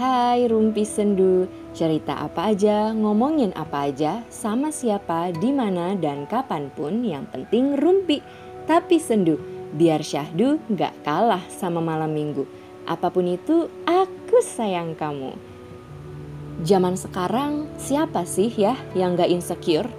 Hai Rumpi Sendu, cerita apa aja, ngomongin apa aja, sama siapa, di mana dan kapan pun yang penting rumpi. Tapi sendu, biar syahdu gak kalah sama malam minggu. Apa pun itu, aku sayang kamu. Zaman sekarang siapa sih ya yang gak insecure?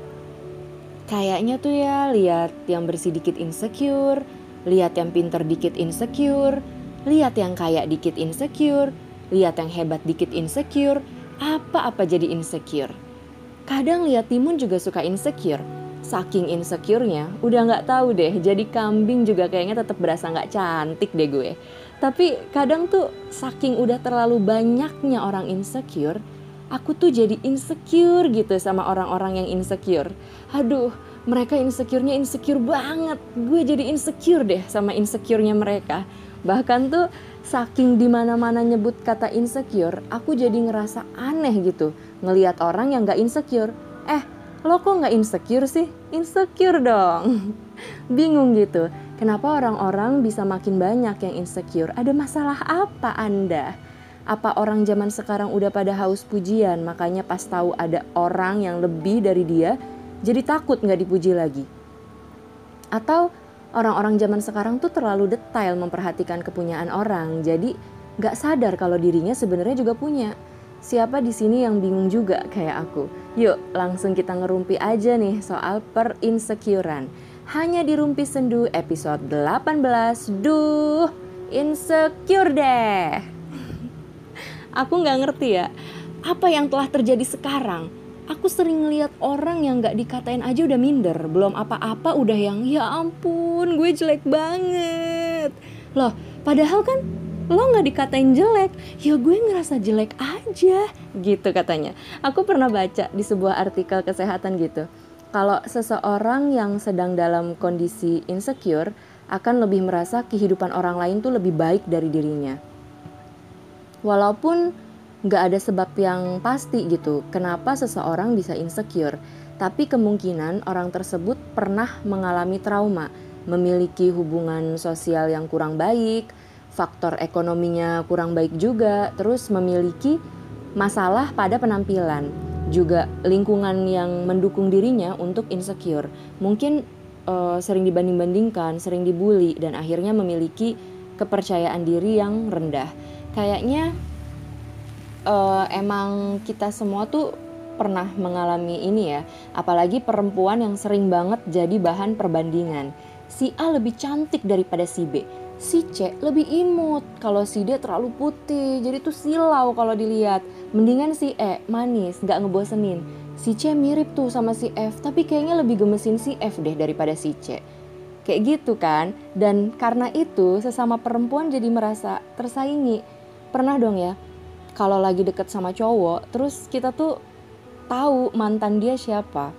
Kayaknya tuh ya lihat yang bersih dikit insecure, lihat yang pinter dikit insecure, lihat yang kaya dikit insecure, lihat yang hebat dikit insecure, apa-apa jadi insecure. Kadang lihat timun juga suka insecure. Saking insecure-nya, udah nggak tahu deh. Jadi kambing juga kayaknya tetap berasa nggak cantik deh gue. Tapi kadang tuh saking udah terlalu banyaknya orang insecure, aku tuh jadi insecure gitu sama orang-orang yang insecure. Aduh, mereka insecure-nya insecure banget. Gue jadi insecure deh sama insecure-nya mereka. Bahkan tuh saking di mana-mana nyebut kata insecure, aku jadi ngerasa aneh gitu ngelihat orang yang gak insecure. Eh, lo kok gak insecure sih? Insecure dong. Bingung gitu. Kenapa orang-orang bisa makin banyak yang insecure? Ada masalah apa Anda? Apa orang zaman sekarang udah pada haus pujian, makanya pas tahu ada orang yang lebih dari dia, jadi takut nggak dipuji lagi? Atau orang-orang zaman sekarang tuh terlalu detail memperhatikan kepunyaan orang, jadi nggak sadar kalau dirinya sebenarnya juga punya. Siapa di sini yang bingung juga kayak aku? Yuk, langsung kita ngerumpi aja nih soal perinsecurean. Hanya di Rumpi Sendu episode 18. Duh, insecure deh. aku nggak ngerti ya, apa yang telah terjadi sekarang aku sering ngeliat orang yang gak dikatain aja udah minder. Belum apa-apa udah yang ya ampun gue jelek banget. Loh padahal kan lo gak dikatain jelek. Ya gue ngerasa jelek aja gitu katanya. Aku pernah baca di sebuah artikel kesehatan gitu. Kalau seseorang yang sedang dalam kondisi insecure akan lebih merasa kehidupan orang lain tuh lebih baik dari dirinya. Walaupun nggak ada sebab yang pasti gitu. Kenapa seseorang bisa insecure? Tapi kemungkinan orang tersebut pernah mengalami trauma memiliki hubungan sosial yang kurang baik faktor ekonominya kurang baik juga terus memiliki masalah pada penampilan juga lingkungan yang mendukung dirinya untuk insecure. Mungkin uh, sering dibanding-bandingkan sering dibully dan akhirnya memiliki kepercayaan diri yang rendah. Kayaknya uh, emang kita semua tuh pernah mengalami ini ya, apalagi perempuan yang sering banget jadi bahan perbandingan. Si A lebih cantik daripada si B, si C lebih imut, kalau si D terlalu putih, jadi tuh silau kalau dilihat. Mendingan si E manis, gak ngebosenin. Si C mirip tuh sama si F, tapi kayaknya lebih gemesin si F deh daripada si C. Kayak gitu kan, dan karena itu sesama perempuan jadi merasa tersaingi. Pernah dong ya, kalau lagi deket sama cowok terus kita tuh tahu mantan dia siapa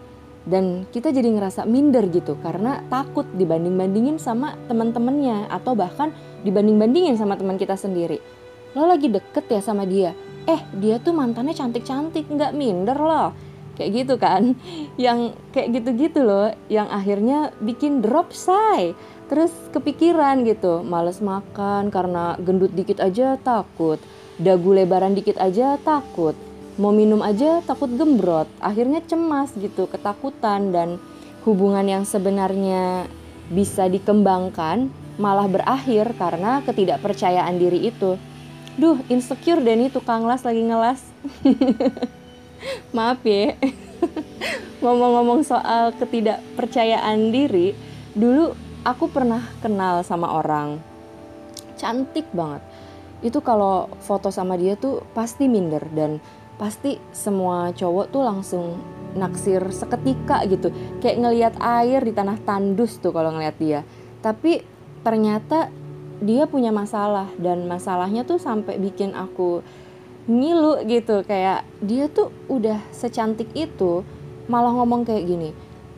dan kita jadi ngerasa minder gitu karena takut dibanding-bandingin sama teman-temannya atau bahkan dibanding-bandingin sama teman kita sendiri. Lo lagi deket ya sama dia, eh dia tuh mantannya cantik-cantik nggak minder loh. Kayak gitu kan, yang kayak gitu-gitu loh, yang akhirnya bikin drop say. Terus kepikiran gitu, males makan karena gendut dikit aja takut dagu lebaran dikit aja takut. Mau minum aja takut gembrot. Akhirnya cemas gitu ketakutan. Dan hubungan yang sebenarnya bisa dikembangkan malah berakhir karena ketidakpercayaan diri itu. Duh insecure deh nih tukang las lagi ngelas. Maaf ya. Ngomong-ngomong soal ketidakpercayaan diri dulu aku pernah kenal sama orang. Cantik banget itu kalau foto sama dia tuh pasti minder dan pasti semua cowok tuh langsung naksir seketika gitu. Kayak ngelihat air di tanah tandus tuh kalau ngelihat dia. Tapi ternyata dia punya masalah dan masalahnya tuh sampai bikin aku ngilu gitu. Kayak dia tuh udah secantik itu malah ngomong kayak gini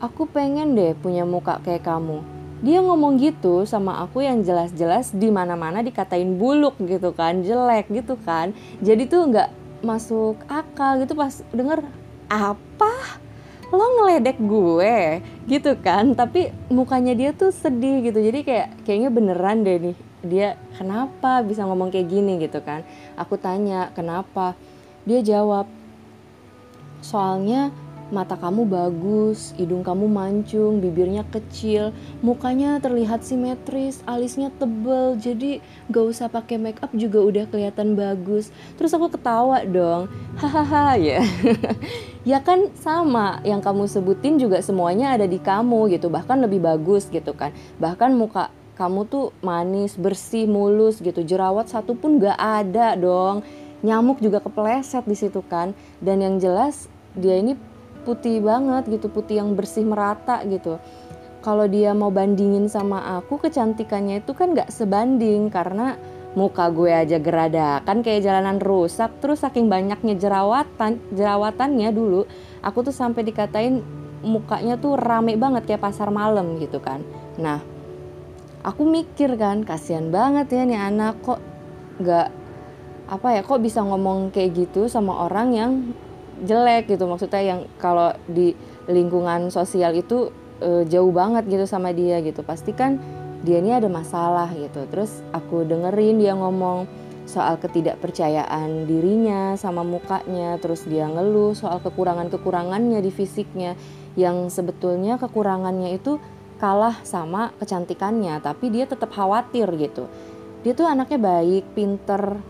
aku pengen deh punya muka kayak kamu dia ngomong gitu sama aku yang jelas-jelas di mana-mana dikatain buluk gitu kan jelek gitu kan. Jadi tuh nggak masuk akal gitu pas denger apa? Lo ngeledek gue? gitu kan. Tapi mukanya dia tuh sedih gitu. Jadi kayak kayaknya beneran deh nih dia kenapa bisa ngomong kayak gini? gitu kan. Aku tanya kenapa? Dia jawab soalnya mata kamu bagus, hidung kamu mancung, bibirnya kecil, mukanya terlihat simetris, alisnya tebel, jadi gak usah pakai make up juga udah kelihatan bagus. Terus aku ketawa dong, hahaha ya. ya kan sama yang kamu sebutin juga semuanya ada di kamu gitu, bahkan lebih bagus gitu kan. Bahkan muka kamu tuh manis, bersih, mulus gitu, jerawat satu pun gak ada dong. Nyamuk juga kepleset di situ kan. Dan yang jelas dia ini putih banget gitu putih yang bersih merata gitu. Kalau dia mau bandingin sama aku kecantikannya itu kan gak sebanding karena muka gue aja geradakan kayak jalanan rusak. Terus saking banyaknya jerawatan jerawatannya dulu aku tuh sampai dikatain mukanya tuh rame banget kayak pasar malam gitu kan. Nah aku mikir kan kasihan banget ya nih anak kok gak apa ya kok bisa ngomong kayak gitu sama orang yang jelek gitu. Maksudnya yang kalau di lingkungan sosial itu e, jauh banget gitu sama dia gitu. Pasti kan dia ini ada masalah gitu. Terus aku dengerin dia ngomong soal ketidakpercayaan dirinya sama mukanya. Terus dia ngeluh soal kekurangan-kekurangannya di fisiknya. Yang sebetulnya kekurangannya itu kalah sama kecantikannya. Tapi dia tetap khawatir gitu. Dia tuh anaknya baik pinter.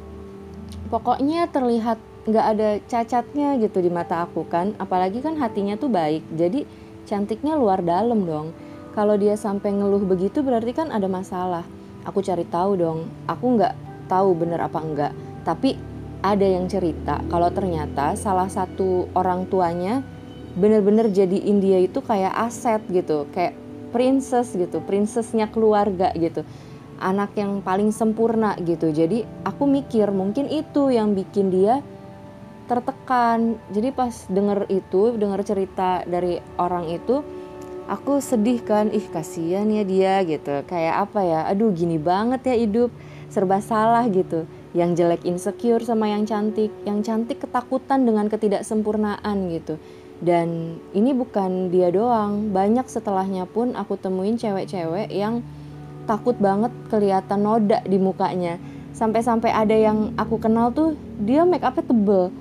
Pokoknya terlihat nggak ada cacatnya gitu di mata aku kan. Apalagi kan hatinya tuh baik jadi cantiknya luar dalam dong. Kalau dia sampai ngeluh begitu berarti kan ada masalah. Aku cari tahu dong aku nggak tahu bener apa enggak tapi ada yang cerita kalau ternyata salah satu orang tuanya bener-bener jadi India itu kayak aset gitu kayak princess gitu princessnya keluarga gitu. Anak yang paling sempurna gitu. Jadi aku mikir mungkin itu yang bikin dia tertekan. Jadi pas denger itu denger cerita dari orang itu aku sedih kan ih kasihan ya dia gitu. Kayak apa ya aduh gini banget ya hidup serba salah gitu. Yang jelek insecure sama yang cantik yang cantik ketakutan dengan ketidaksempurnaan gitu. Dan ini bukan dia doang banyak setelahnya pun aku temuin cewek-cewek yang takut banget kelihatan noda di mukanya. Sampai-sampai ada yang aku kenal tuh dia make upnya tebel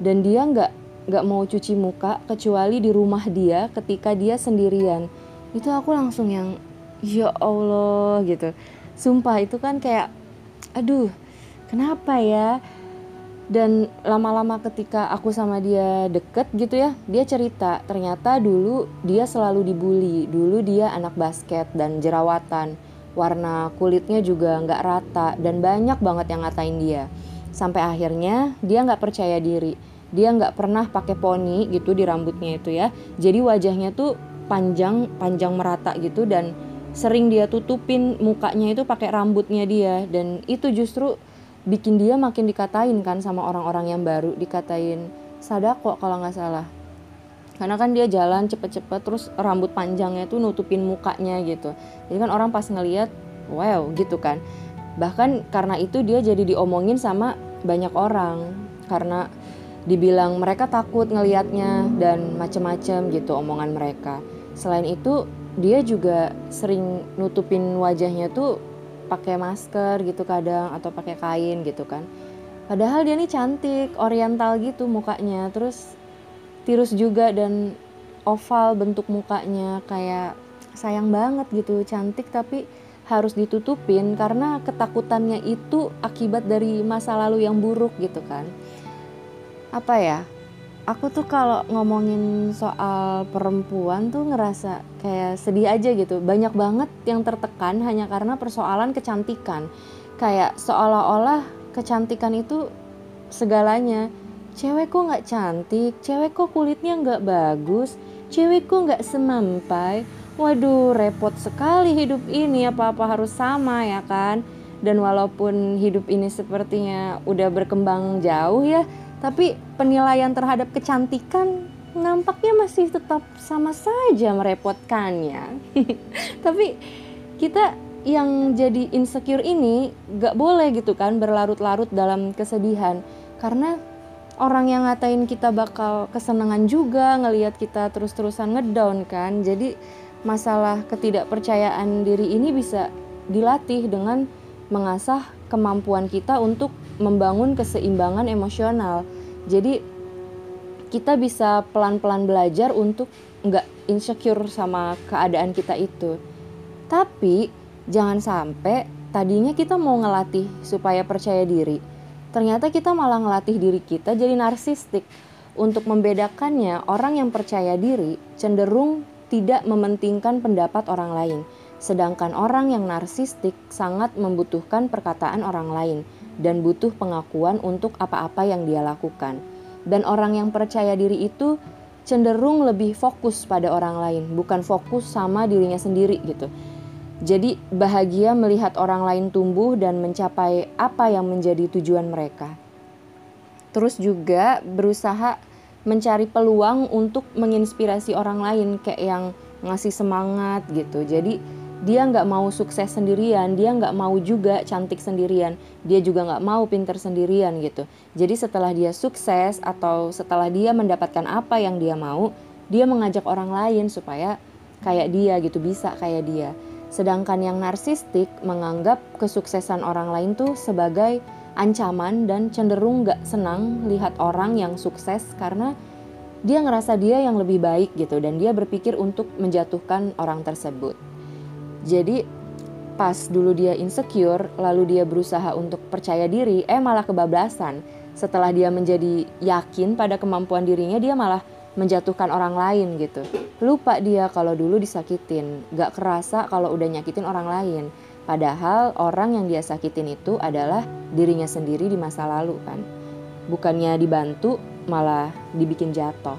dan dia nggak nggak mau cuci muka kecuali di rumah dia ketika dia sendirian. Itu aku langsung yang ya Allah gitu. Sumpah itu kan kayak aduh kenapa ya? Dan lama-lama ketika aku sama dia deket gitu ya dia cerita ternyata dulu dia selalu dibully. Dulu dia anak basket dan jerawatan. Warna kulitnya juga nggak rata dan banyak banget yang ngatain dia sampai akhirnya dia nggak percaya diri. Dia nggak pernah pakai poni gitu di rambutnya itu ya. Jadi wajahnya tuh panjang panjang merata gitu dan sering dia tutupin mukanya itu pakai rambutnya dia. Dan itu justru bikin dia makin dikatain kan sama orang-orang yang baru. Dikatain sadako kalau nggak salah. Karena kan dia jalan cepet-cepet terus rambut panjangnya tuh nutupin mukanya gitu. Jadi kan orang pas ngeliat wow gitu kan. Bahkan karena itu dia jadi diomongin sama banyak orang karena dibilang mereka takut ngelihatnya dan macem-macem gitu omongan mereka. Selain itu dia juga sering nutupin wajahnya tuh pakai masker gitu kadang atau pakai kain gitu kan. Padahal dia nih cantik, oriental gitu mukanya. Terus tirus juga dan oval bentuk mukanya kayak sayang banget gitu, cantik tapi harus ditutupin karena ketakutannya itu akibat dari masa lalu yang buruk gitu kan. Apa ya aku tuh kalau ngomongin soal perempuan tuh ngerasa kayak sedih aja gitu. Banyak banget yang tertekan hanya karena persoalan kecantikan. Kayak seolah-olah kecantikan itu segalanya. Cewek kok nggak cantik? Cewek kok kulitnya nggak bagus? Cewek kok nggak semampai waduh repot sekali hidup ini apa-apa harus sama ya kan? Dan walaupun hidup ini sepertinya udah berkembang jauh ya tapi penilaian terhadap kecantikan nampaknya masih tetap sama saja merepotkannya. tapi kita yang jadi insecure ini gak boleh gitu kan berlarut-larut dalam kesedihan. Karena orang yang ngatain kita bakal kesenangan juga ngelihat kita terus-terusan ngedown kan. Jadi masalah ketidakpercayaan diri ini bisa dilatih dengan mengasah kemampuan kita untuk membangun keseimbangan emosional. Jadi kita bisa pelan-pelan belajar untuk nggak insecure sama keadaan kita itu. Tapi jangan sampai tadinya kita mau ngelatih supaya percaya diri. Ternyata kita malah ngelatih diri kita jadi narsistik. Untuk membedakannya, orang yang percaya diri cenderung tidak mementingkan pendapat orang lain, sedangkan orang yang narsistik sangat membutuhkan perkataan orang lain dan butuh pengakuan untuk apa-apa yang dia lakukan. Dan orang yang percaya diri itu cenderung lebih fokus pada orang lain, bukan fokus sama dirinya sendiri gitu. Jadi bahagia melihat orang lain tumbuh dan mencapai apa yang menjadi tujuan mereka. Terus juga berusaha mencari peluang untuk menginspirasi orang lain kayak yang ngasih semangat gitu. Jadi dia nggak mau sukses sendirian, dia nggak mau juga cantik sendirian, dia juga nggak mau pinter sendirian gitu. Jadi setelah dia sukses atau setelah dia mendapatkan apa yang dia mau, dia mengajak orang lain supaya kayak dia gitu bisa kayak dia. Sedangkan yang narsistik menganggap kesuksesan orang lain tuh sebagai ancaman dan cenderung gak senang lihat orang yang sukses karena dia ngerasa dia yang lebih baik gitu dan dia berpikir untuk menjatuhkan orang tersebut. Jadi pas dulu dia insecure lalu dia berusaha untuk percaya diri eh malah kebablasan. Setelah dia menjadi yakin pada kemampuan dirinya dia malah menjatuhkan orang lain gitu. Lupa dia kalau dulu disakitin, gak kerasa kalau udah nyakitin orang lain. Padahal orang yang dia sakitin itu adalah dirinya sendiri di masa lalu kan. Bukannya dibantu, malah dibikin jatuh.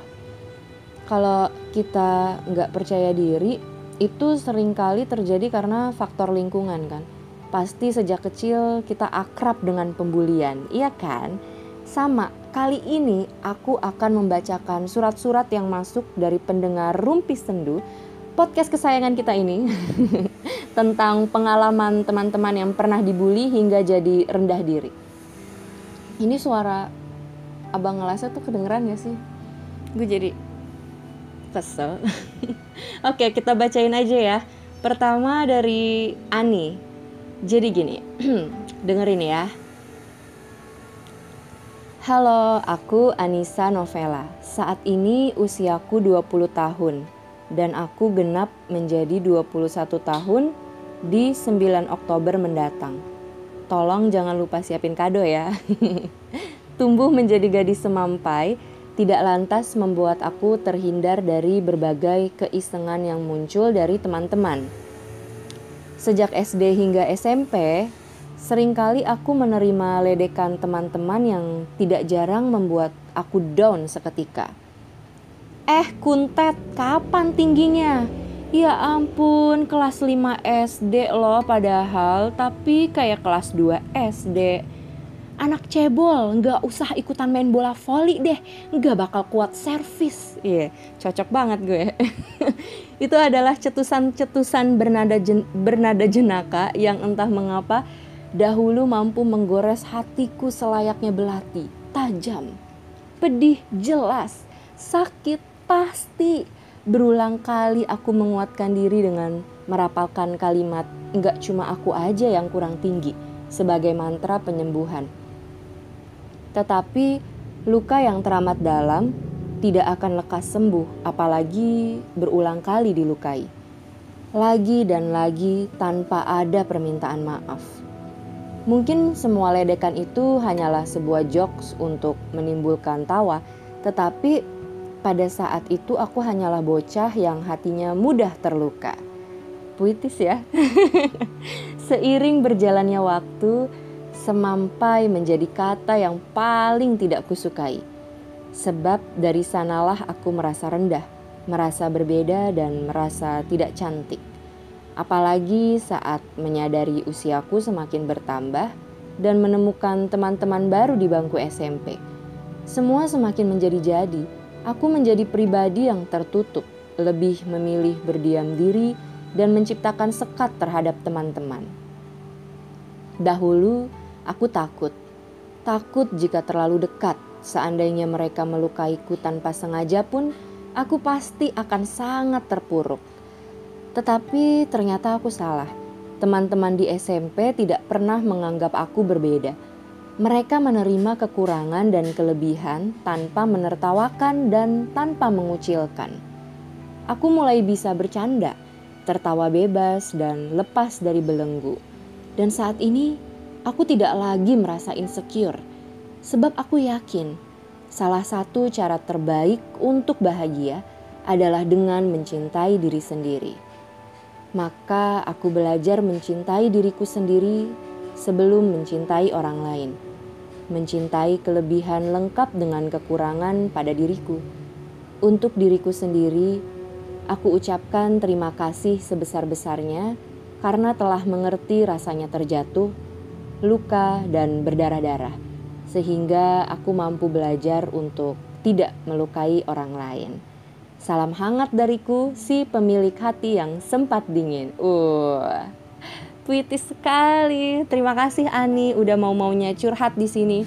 Kalau kita nggak percaya diri, itu sering kali terjadi karena faktor lingkungan kan. Pasti sejak kecil kita akrab dengan pembulian, iya kan? Sama, kali ini aku akan membacakan surat-surat yang masuk dari pendengar Rumpi Sendu, podcast kesayangan kita ini, tentang pengalaman teman-teman yang pernah dibully hingga jadi rendah diri. Ini suara abang ngelasa tuh kedengeran gak sih? Gue jadi kesel. Oke, kita bacain aja ya. Pertama dari Ani. Jadi gini, dengerin ya. Halo, aku Anissa Novela. Saat ini usiaku 20 tahun dan aku genap menjadi 21 tahun di 9 Oktober mendatang. Tolong jangan lupa siapin kado ya. Tumbuh menjadi gadis semampai tidak lantas membuat aku terhindar dari berbagai keisengan yang muncul dari teman-teman. Sejak SD hingga SMP, Seringkali aku menerima ledekan teman-teman yang tidak jarang membuat aku down seketika. Eh, kuntet, kapan tingginya? Ya ampun, kelas 5 SD loh padahal, tapi kayak kelas 2 SD. Anak cebol, nggak usah ikutan main bola voli deh, nggak bakal kuat servis. Iya, yeah, cocok banget gue. Itu adalah cetusan-cetusan bernada, jen, bernada jenaka yang entah mengapa dahulu mampu menggores hatiku selayaknya belati, tajam, pedih jelas, sakit pasti. Berulang kali aku menguatkan diri dengan merapalkan kalimat, enggak cuma aku aja yang kurang tinggi, sebagai mantra penyembuhan. Tetapi luka yang teramat dalam tidak akan lekas sembuh, apalagi berulang kali dilukai. Lagi dan lagi tanpa ada permintaan maaf. Mungkin semua ledekan itu hanyalah sebuah jokes untuk menimbulkan tawa, tetapi pada saat itu aku hanyalah bocah yang hatinya mudah terluka. Puitis ya. Seiring berjalannya waktu, semampai menjadi kata yang paling tidak kusukai. Sebab dari sanalah aku merasa rendah, merasa berbeda dan merasa tidak cantik. Apalagi saat menyadari usiaku semakin bertambah dan menemukan teman-teman baru di bangku SMP. Semua semakin menjadi-jadi. Aku menjadi pribadi yang tertutup, lebih memilih berdiam diri dan menciptakan sekat terhadap teman-teman. Dahulu aku takut. Takut jika terlalu dekat. Seandainya mereka melukaiku tanpa sengaja pun, aku pasti akan sangat terpuruk. Tetapi ternyata aku salah. Teman-teman di SMP tidak pernah menganggap aku berbeda. Mereka menerima kekurangan dan kelebihan tanpa menertawakan dan tanpa mengucilkan. Aku mulai bisa bercanda, tertawa bebas, dan lepas dari belenggu. Dan saat ini, aku tidak lagi merasa insecure, sebab aku yakin salah satu cara terbaik untuk bahagia adalah dengan mencintai diri sendiri maka aku belajar mencintai diriku sendiri sebelum mencintai orang lain. Mencintai kelebihan lengkap dengan kekurangan pada diriku. Untuk diriku sendiri, aku ucapkan terima kasih sebesar-besarnya karena telah mengerti rasanya terjatuh, luka, dan berdarah-darah, sehingga aku mampu belajar untuk tidak melukai orang lain. Salam hangat dariku, si pemilik hati yang sempat dingin. Uh, puitis sekali. Terima kasih Ani udah mau-maunya curhat di sini.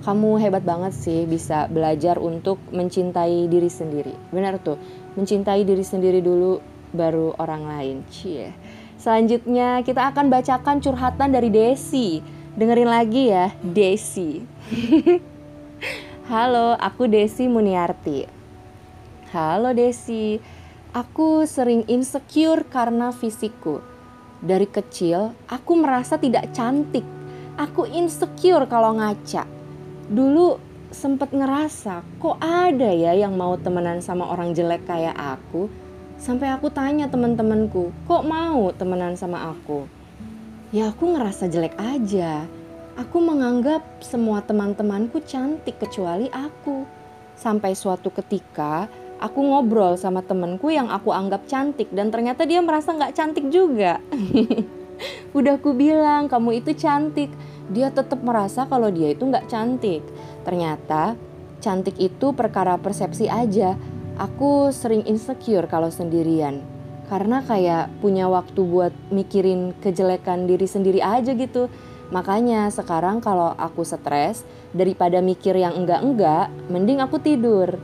Kamu hebat banget sih bisa belajar untuk mencintai diri sendiri. Benar tuh, mencintai diri sendiri dulu baru orang lain. Cie. Selanjutnya kita akan bacakan curhatan dari Desi. Dengerin lagi ya, Desi. Halo, aku Desi Muniarti. Halo Desi, aku sering insecure karena fisikku. Dari kecil, aku merasa tidak cantik. Aku insecure kalau ngaca. Dulu sempet ngerasa, kok ada ya yang mau temenan sama orang jelek kayak aku? Sampai aku tanya teman-temanku, kok mau temenan sama aku? Ya aku ngerasa jelek aja. Aku menganggap semua teman-temanku cantik kecuali aku. Sampai suatu ketika aku ngobrol sama temenku yang aku anggap cantik dan ternyata dia merasa nggak cantik juga. Udah aku bilang kamu itu cantik, dia tetap merasa kalau dia itu nggak cantik. Ternyata cantik itu perkara persepsi aja. Aku sering insecure kalau sendirian karena kayak punya waktu buat mikirin kejelekan diri sendiri aja gitu. Makanya sekarang kalau aku stres daripada mikir yang enggak-enggak, mending aku tidur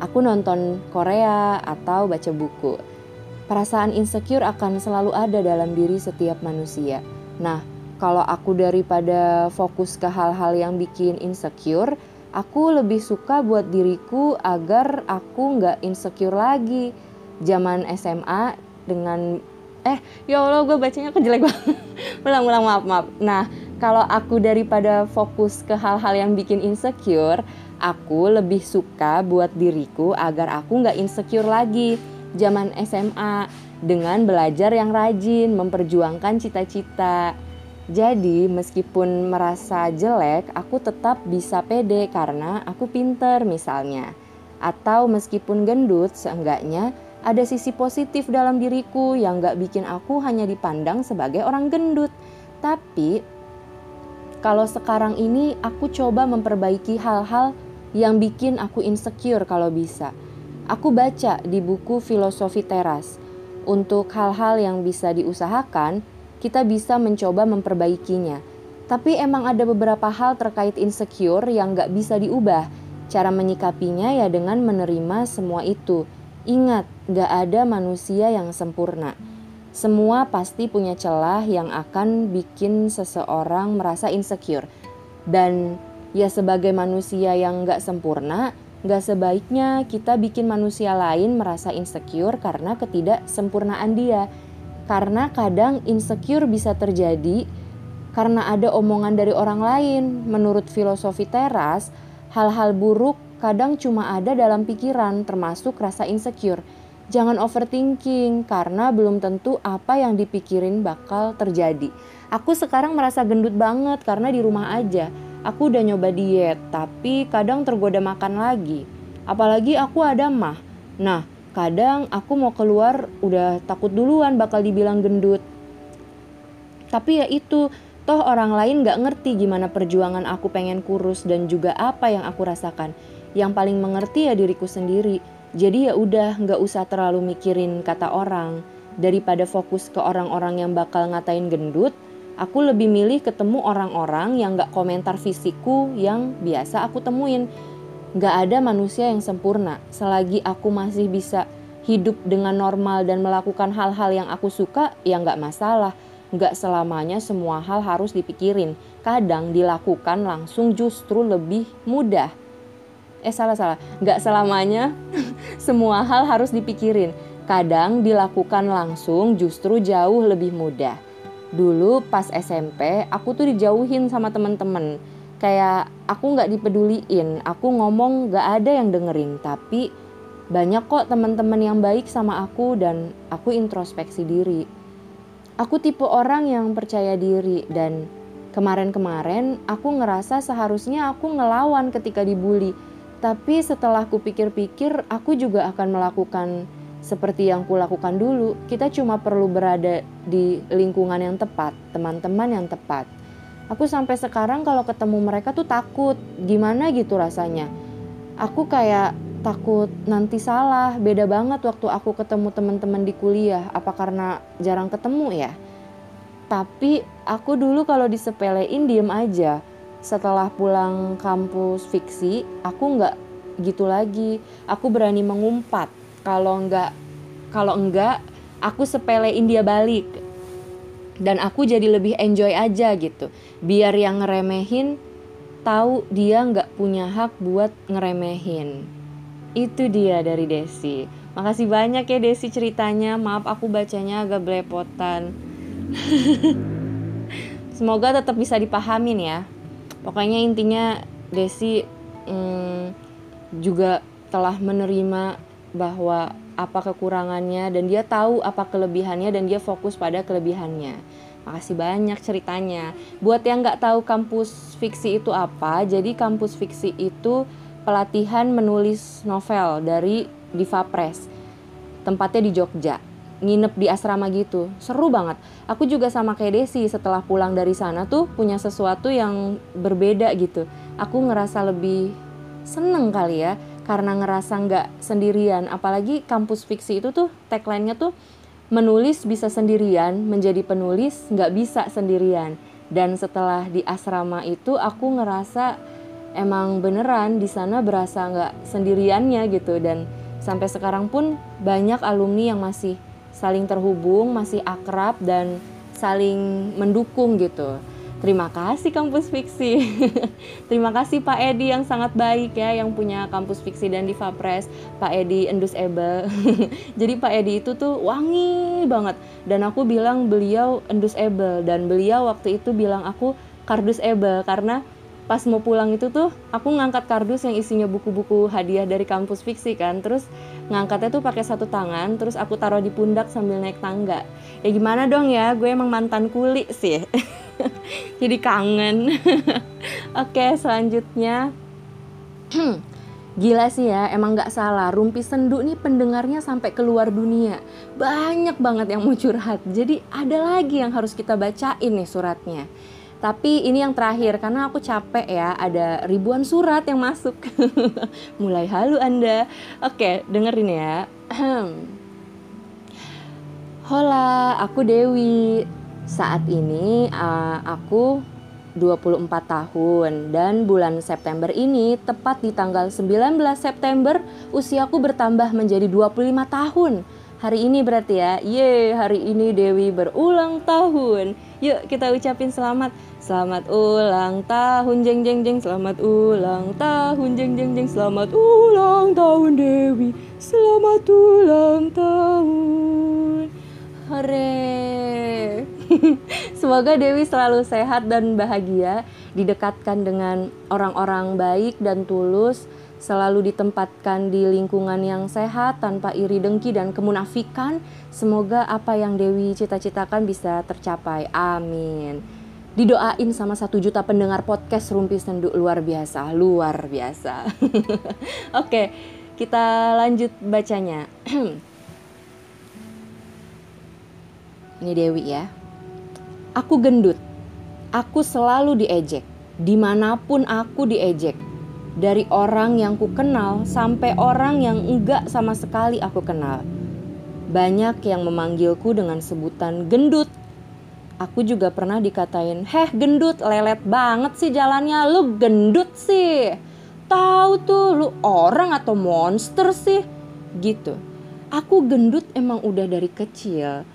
aku nonton Korea atau baca buku. Perasaan insecure akan selalu ada dalam diri setiap manusia. Nah, kalau aku daripada fokus ke hal-hal yang bikin insecure, aku lebih suka buat diriku agar aku nggak insecure lagi. Zaman SMA dengan eh ya Allah gue bacanya kejelek banget. ulang-ulang maaf maaf. Nah, kalau aku daripada fokus ke hal-hal yang bikin insecure, Aku lebih suka buat diriku agar aku nggak insecure lagi zaman SMA dengan belajar yang rajin, memperjuangkan cita-cita. Jadi meskipun merasa jelek, aku tetap bisa pede karena aku pinter misalnya. Atau meskipun gendut, seenggaknya ada sisi positif dalam diriku yang gak bikin aku hanya dipandang sebagai orang gendut. Tapi kalau sekarang ini aku coba memperbaiki hal-hal yang bikin aku insecure kalau bisa. Aku baca di buku Filosofi Teras. Untuk hal-hal yang bisa diusahakan, kita bisa mencoba memperbaikinya. Tapi emang ada beberapa hal terkait insecure yang gak bisa diubah. Cara menyikapinya ya dengan menerima semua itu. Ingat, gak ada manusia yang sempurna. Semua pasti punya celah yang akan bikin seseorang merasa insecure. Dan ya sebagai manusia yang gak sempurna, gak sebaiknya kita bikin manusia lain merasa insecure karena ketidaksempurnaan dia. Karena kadang insecure bisa terjadi karena ada omongan dari orang lain. Menurut filosofi teras, hal-hal buruk kadang cuma ada dalam pikiran termasuk rasa insecure. Jangan overthinking karena belum tentu apa yang dipikirin bakal terjadi. Aku sekarang merasa gendut banget karena di rumah aja Aku udah nyoba diet, tapi kadang tergoda makan lagi. Apalagi aku ada mah. Nah, kadang aku mau keluar udah takut duluan bakal dibilang gendut. Tapi ya itu, toh orang lain gak ngerti gimana perjuangan aku pengen kurus dan juga apa yang aku rasakan. Yang paling mengerti ya diriku sendiri. Jadi ya udah gak usah terlalu mikirin kata orang. Daripada fokus ke orang-orang yang bakal ngatain gendut, Aku lebih milih ketemu orang-orang yang gak komentar fisikku yang biasa aku temuin. Gak ada manusia yang sempurna. Selagi aku masih bisa hidup dengan normal dan melakukan hal-hal yang aku suka, ya gak masalah. nggak selamanya semua hal harus dipikirin. Kadang dilakukan langsung justru lebih mudah. Eh salah salah, nggak selamanya semua hal harus dipikirin. Kadang dilakukan langsung justru jauh lebih mudah. Dulu pas SMP aku tuh dijauhin sama temen-temen. Kayak aku nggak dipeduliin, aku ngomong nggak ada yang dengerin. Tapi banyak kok teman-teman yang baik sama aku dan aku introspeksi diri. Aku tipe orang yang percaya diri dan kemarin-kemarin aku ngerasa seharusnya aku ngelawan ketika dibully. Tapi setelah aku pikir-pikir, aku juga akan melakukan seperti yang kulakukan dulu. Kita cuma perlu berada di lingkungan yang tepat, teman-teman yang tepat. Aku sampai sekarang kalau ketemu mereka tuh takut, gimana gitu rasanya. Aku kayak takut nanti salah. Beda banget waktu aku ketemu teman-teman di kuliah. Apa karena jarang ketemu ya? Tapi aku dulu kalau disepelein diem aja. Setelah pulang kampus fiksi, aku nggak gitu lagi. Aku berani mengumpat. Kalau nggak, kalau enggak, aku sepelein dia balik. Dan aku jadi lebih enjoy aja gitu. Biar yang ngeremehin tahu dia nggak punya hak buat ngeremehin. Itu dia dari Desi. Makasih banyak ya Desi ceritanya. Maaf aku bacanya agak belepotan. Semoga tetap bisa dipahamin ya. Pokoknya intinya Desi hmm, juga telah menerima bahwa apa kekurangannya dan dia tahu apa kelebihannya dan dia fokus pada kelebihannya. Makasih banyak ceritanya. Buat yang nggak tahu kampus fiksi itu apa, jadi kampus fiksi itu pelatihan menulis novel dari Diva Press. Tempatnya di Jogja. Nginep di asrama gitu. Seru banget. Aku juga sama kayak Desi setelah pulang dari sana tuh punya sesuatu yang berbeda gitu. Aku ngerasa lebih seneng kali ya karena ngerasa nggak sendirian. Apalagi kampus fiksi itu tuh tagline-nya tuh menulis bisa sendirian, menjadi penulis nggak bisa sendirian. Dan setelah di asrama itu aku ngerasa emang beneran di sana berasa nggak sendiriannya gitu dan sampai sekarang pun banyak alumni yang masih saling terhubung, masih akrab dan saling mendukung gitu. Terima kasih kampus fiksi. Terima kasih Pak Edi yang sangat baik ya yang punya kampus fiksi dan di Fapres, Pak Edi Endus Ebe. Jadi Pak Edi itu tuh wangi banget. Dan aku bilang beliau Endus Ebe. Dan beliau waktu itu bilang aku Kardus Ebe. Karena pas mau pulang itu tuh aku ngangkat kardus yang isinya buku-buku hadiah dari kampus fiksi kan. Terus ngangkatnya tuh pakai satu tangan terus aku taruh di pundak sambil naik tangga. Ya gimana dong ya gue emang mantan kuli sih jadi kangen oke selanjutnya Gila sih ya, emang gak salah. Rumpi Sendu nih pendengarnya sampai keluar dunia. Banyak banget yang mau curhat. Jadi ada lagi yang harus kita bacain nih suratnya. Tapi ini yang terakhir karena aku capek ya, ada ribuan surat yang masuk. Mulai halu Anda. Oke, dengerin ya. Hola, aku Dewi. Saat ini uh, aku 24 tahun dan bulan September ini tepat di tanggal 19 September usiaku bertambah menjadi 25 tahun. Hari ini berarti ya, ye hari ini Dewi berulang tahun. Yuk kita ucapin selamat. Selamat ulang tahun jeng jeng jeng. Selamat ulang tahun jeng jeng jeng. Selamat ulang tahun Dewi. Selamat ulang tahun. Hore Semoga Dewi selalu sehat dan bahagia Didekatkan dengan orang-orang baik dan tulus Selalu ditempatkan di lingkungan yang sehat Tanpa iri dengki dan kemunafikan Semoga apa yang Dewi cita-citakan bisa tercapai Amin didoain sama satu juta pendengar podcast Rumpi Sendu luar biasa, luar biasa. Oke, kita lanjut bacanya. Ini Dewi ya. Aku gendut. Aku selalu diejek. Di mana pun aku diejek. Dari orang yang ku kenal sampai orang yang enggak sama sekali aku kenal. Banyak yang memanggilku dengan sebutan gendut aku juga pernah dikatain, "Heh, gendut, lelet banget sih jalannya. Lu gendut sih. Tahu tuh lu orang atau monster sih." Gitu. Aku gendut emang udah dari kecil.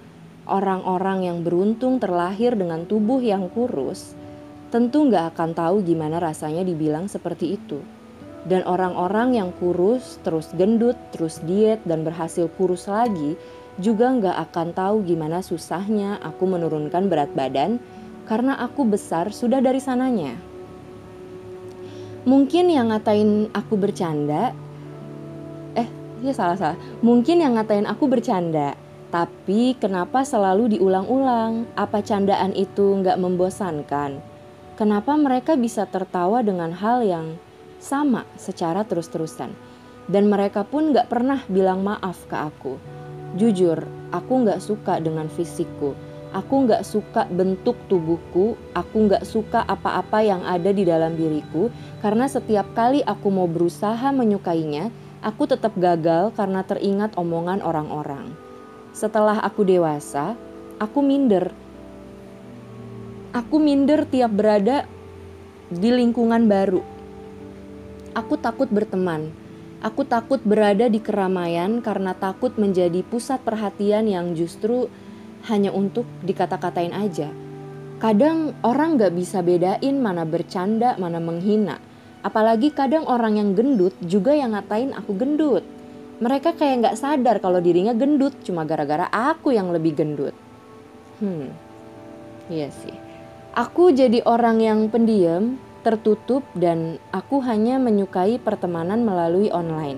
Orang-orang yang beruntung terlahir dengan tubuh yang kurus tentu nggak akan tahu gimana rasanya dibilang seperti itu. Dan orang-orang yang kurus, terus gendut, terus diet, dan berhasil kurus lagi juga nggak akan tahu gimana susahnya aku menurunkan berat badan karena aku besar sudah dari sananya. Mungkin yang ngatain aku bercanda, eh ya salah salah. Mungkin yang ngatain aku bercanda, tapi kenapa selalu diulang-ulang? Apa candaan itu nggak membosankan? Kenapa mereka bisa tertawa dengan hal yang sama secara terus-terusan. Dan mereka pun gak pernah bilang maaf ke aku. Jujur, aku gak suka dengan fisikku. Aku gak suka bentuk tubuhku, aku gak suka apa-apa yang ada di dalam diriku, karena setiap kali aku mau berusaha menyukainya, aku tetap gagal karena teringat omongan orang-orang. Setelah aku dewasa, aku minder. Aku minder tiap berada di lingkungan baru, Aku takut berteman. Aku takut berada di keramaian karena takut menjadi pusat perhatian yang justru hanya untuk dikata-katain aja. Kadang orang gak bisa bedain mana bercanda, mana menghina. Apalagi kadang orang yang gendut juga yang ngatain aku gendut. Mereka kayak gak sadar kalau dirinya gendut cuma gara-gara aku yang lebih gendut. Hmm, iya sih. Aku jadi orang yang pendiam, tertutup dan aku hanya menyukai pertemanan melalui online.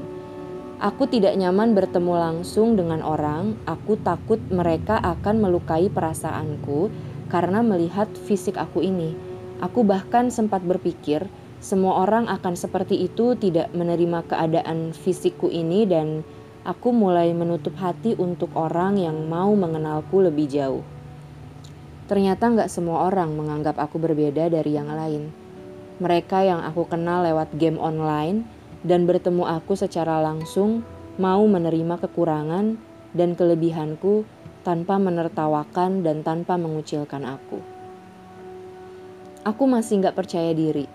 Aku tidak nyaman bertemu langsung dengan orang, aku takut mereka akan melukai perasaanku karena melihat fisik aku ini. Aku bahkan sempat berpikir semua orang akan seperti itu tidak menerima keadaan fisikku ini dan aku mulai menutup hati untuk orang yang mau mengenalku lebih jauh. Ternyata nggak semua orang menganggap aku berbeda dari yang lain mereka yang aku kenal lewat game online dan bertemu aku secara langsung mau menerima kekurangan dan kelebihanku tanpa menertawakan dan tanpa mengucilkan aku. Aku masih gak percaya diri,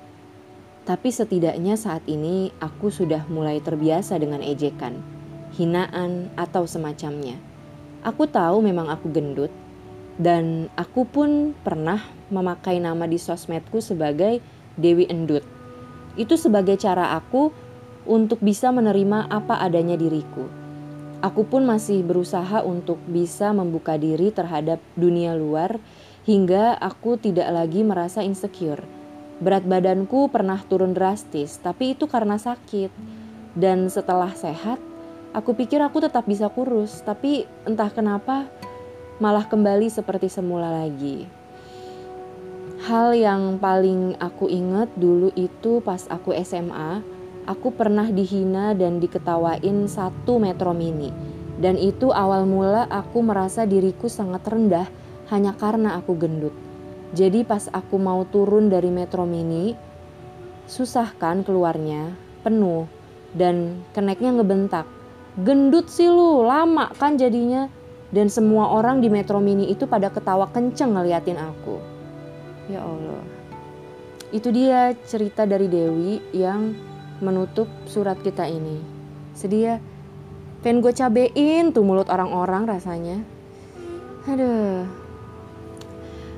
tapi setidaknya saat ini aku sudah mulai terbiasa dengan ejekan, hinaan, atau semacamnya. Aku tahu memang aku gendut, dan aku pun pernah memakai nama di sosmedku sebagai Dewi Endut. Itu sebagai cara aku untuk bisa menerima apa adanya diriku. Aku pun masih berusaha untuk bisa membuka diri terhadap dunia luar hingga aku tidak lagi merasa insecure. Berat badanku pernah turun drastis, tapi itu karena sakit. Dan setelah sehat, aku pikir aku tetap bisa kurus, tapi entah kenapa malah kembali seperti semula lagi. Hal yang paling aku ingat dulu itu pas aku SMA, aku pernah dihina dan diketawain satu metro mini. Dan itu awal mula aku merasa diriku sangat rendah hanya karena aku gendut. Jadi pas aku mau turun dari metro mini, susah kan keluarnya, penuh, dan keneknya ngebentak. Gendut sih lu, lama kan jadinya. Dan semua orang di metro mini itu pada ketawa kenceng ngeliatin aku. Ya Allah. Itu dia cerita dari Dewi yang menutup surat kita ini. Sedih ya. Pengen gue cabein tuh mulut orang-orang rasanya. Aduh.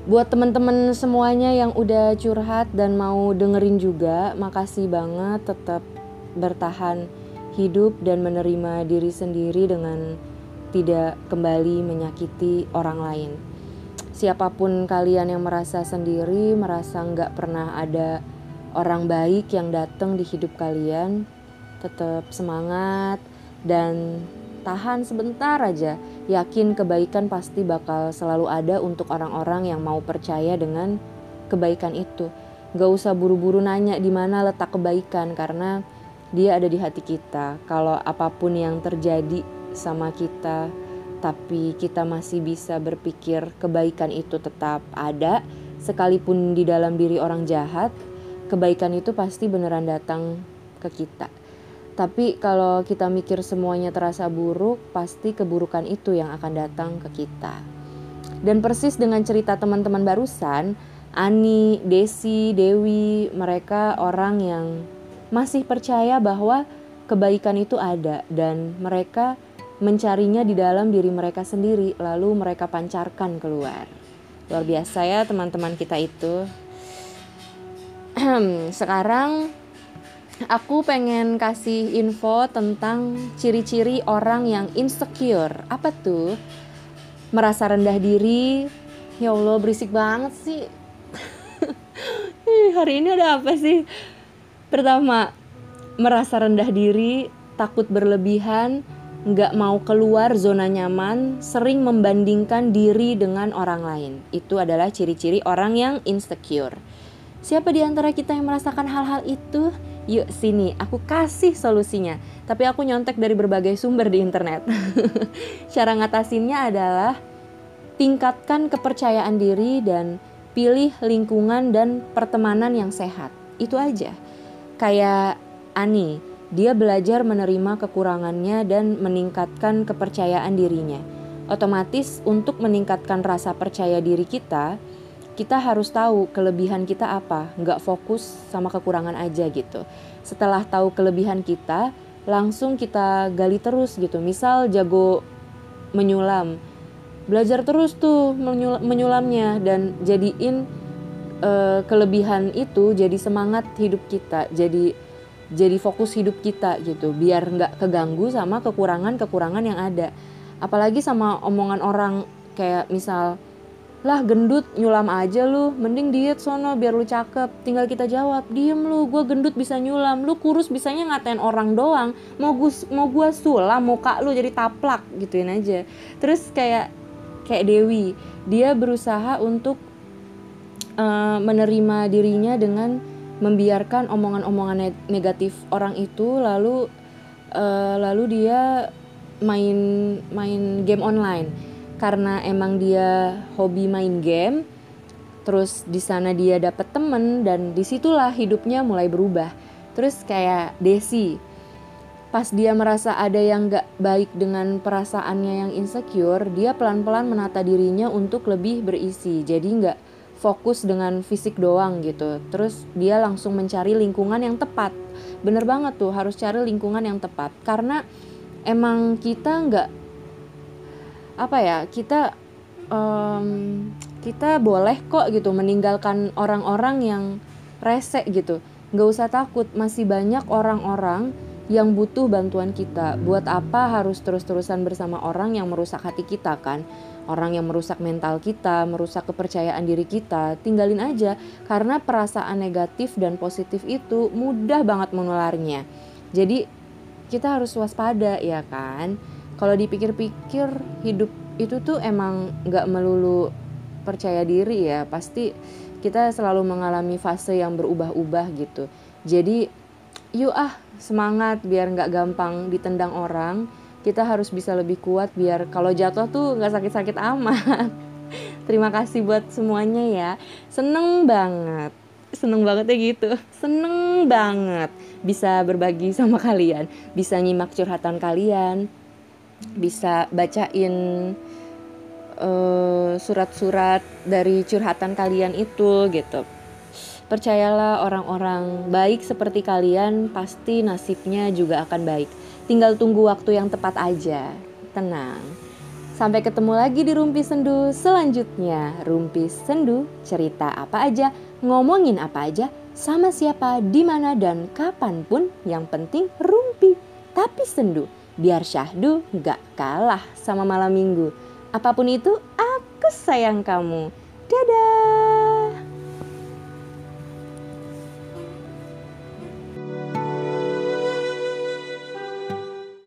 Buat temen-temen semuanya yang udah curhat dan mau dengerin juga, makasih banget tetap bertahan hidup dan menerima diri sendiri dengan tidak kembali menyakiti orang lain siapa pun kalian yang merasa sendiri, merasa nggak pernah ada orang baik yang datang di hidup kalian, tetap semangat dan tahan sebentar aja. Yakin kebaikan pasti bakal selalu ada untuk orang-orang yang mau percaya dengan kebaikan itu. Gak usah buru-buru nanya di mana letak kebaikan karena dia ada di hati kita. Kalau apa pun yang terjadi sama kita, tapi kita masih bisa berpikir kebaikan itu tetap ada, sekalipun di dalam diri orang jahat, kebaikan itu pasti beneran datang ke kita. Tapi kalau kita mikir semuanya terasa buruk, pasti keburukan itu yang akan datang ke kita. Dan persis dengan cerita teman-teman barusan, Ani, Desi, Dewi, mereka orang yang masih percaya bahwa kebaikan itu ada dan mereka mencarinya di dalam diri mereka sendiri, lalu mereka pancarkan keluar. Luar biasa ya teman-teman kita itu. Sekarang aku pengen kasih info tentang ciri-ciri orang yang insecure. Apa tuh? Merasa rendah diri. Ya Allah, berisik banget sih. Hari ini ada apa sih? Pertama, merasa rendah diri, takut berlebihan, nggak mau keluar zona nyaman, sering membandingkan diri dengan orang lain. Itu adalah ciri-ciri orang yang insecure. Siapa di antara kita yang merasakan hal-hal itu? Yuk sini, aku kasih solusinya. Tapi aku nyontek dari berbagai sumber di internet. Cara ngatasinnya adalah tingkatkan kepercayaan diri dan pilih lingkungan dan pertemanan yang sehat. Itu aja. Kayak Ani, dia belajar menerima kekurangannya dan meningkatkan kepercayaan dirinya. Otomatis, untuk meningkatkan rasa percaya diri kita, kita harus tahu kelebihan kita apa, nggak fokus sama kekurangan aja gitu. Setelah tahu kelebihan kita, langsung kita gali terus gitu. Misal jago menyulam, belajar terus tuh menyulamnya dan jadiin uh, kelebihan itu jadi semangat hidup kita, jadi jadi fokus hidup kita gitu biar nggak keganggu sama kekurangan-kekurangan yang ada apalagi sama omongan orang kayak misal lah gendut nyulam aja lu. Mending diet sono biar lu cakep. Tinggal kita jawab diem lu gue gendut bisa nyulam. Lu kurus bisanya ngatain orang doang. Mau gue mau gue sulam muka lu jadi taplak gituin aja. Terus kayak kayak Dewi dia berusaha untuk uh, menerima dirinya dengan membiarkan omongan-omongan negatif orang itu. Lalu uh, lalu dia main main game online karena emang dia hobi main game terus di sana dia dapat temen dan di situlah hidupnya mulai berubah terus kayak Desi pas dia merasa ada yang gak baik dengan perasaannya yang insecure dia pelan-pelan menata dirinya untuk lebih berisi jadi nggak fokus dengan fisik doang gitu. Terus dia langsung mencari lingkungan yang tepat. Bener banget tuh harus cari lingkungan yang tepat karena emang kita nggak apa ya kita um, kita boleh kok gitu meninggalkan orang-orang yang rese gitu. Nggak usah takut masih banyak orang-orang yang butuh bantuan kita. Buat apa harus terus-terusan bersama orang yang merusak hati kita kan? orang yang merusak mental kita, merusak kepercayaan diri kita, tinggalin aja karena perasaan negatif dan positif itu mudah banget menularnya. Jadi kita harus waspada ya kan. Kalau dipikir-pikir hidup itu tuh emang nggak melulu percaya diri ya, pasti kita selalu mengalami fase yang berubah-ubah gitu. Jadi yuk ah semangat biar nggak gampang ditendang orang kita harus bisa lebih kuat biar kalau jatuh tuh nggak sakit-sakit amat. Terima kasih buat semuanya ya. Seneng banget. Seneng banget ya gitu. Seneng banget bisa berbagi sama kalian. Bisa nyimak curhatan kalian. Bisa bacain uh, surat-surat dari curhatan kalian itu gitu. Percayalah orang-orang baik seperti kalian pasti nasibnya juga akan baik Tinggal tunggu waktu yang tepat aja. Tenang. Sampai ketemu lagi di Rumpi Sendu selanjutnya. Rumpi Sendu, cerita apa aja, ngomongin apa aja, sama siapa, di mana dan kapan pun. Yang penting rumpi, tapi sendu. Biar syahdu gak kalah sama malam minggu. Apa pun itu, aku sayang kamu. Dadah!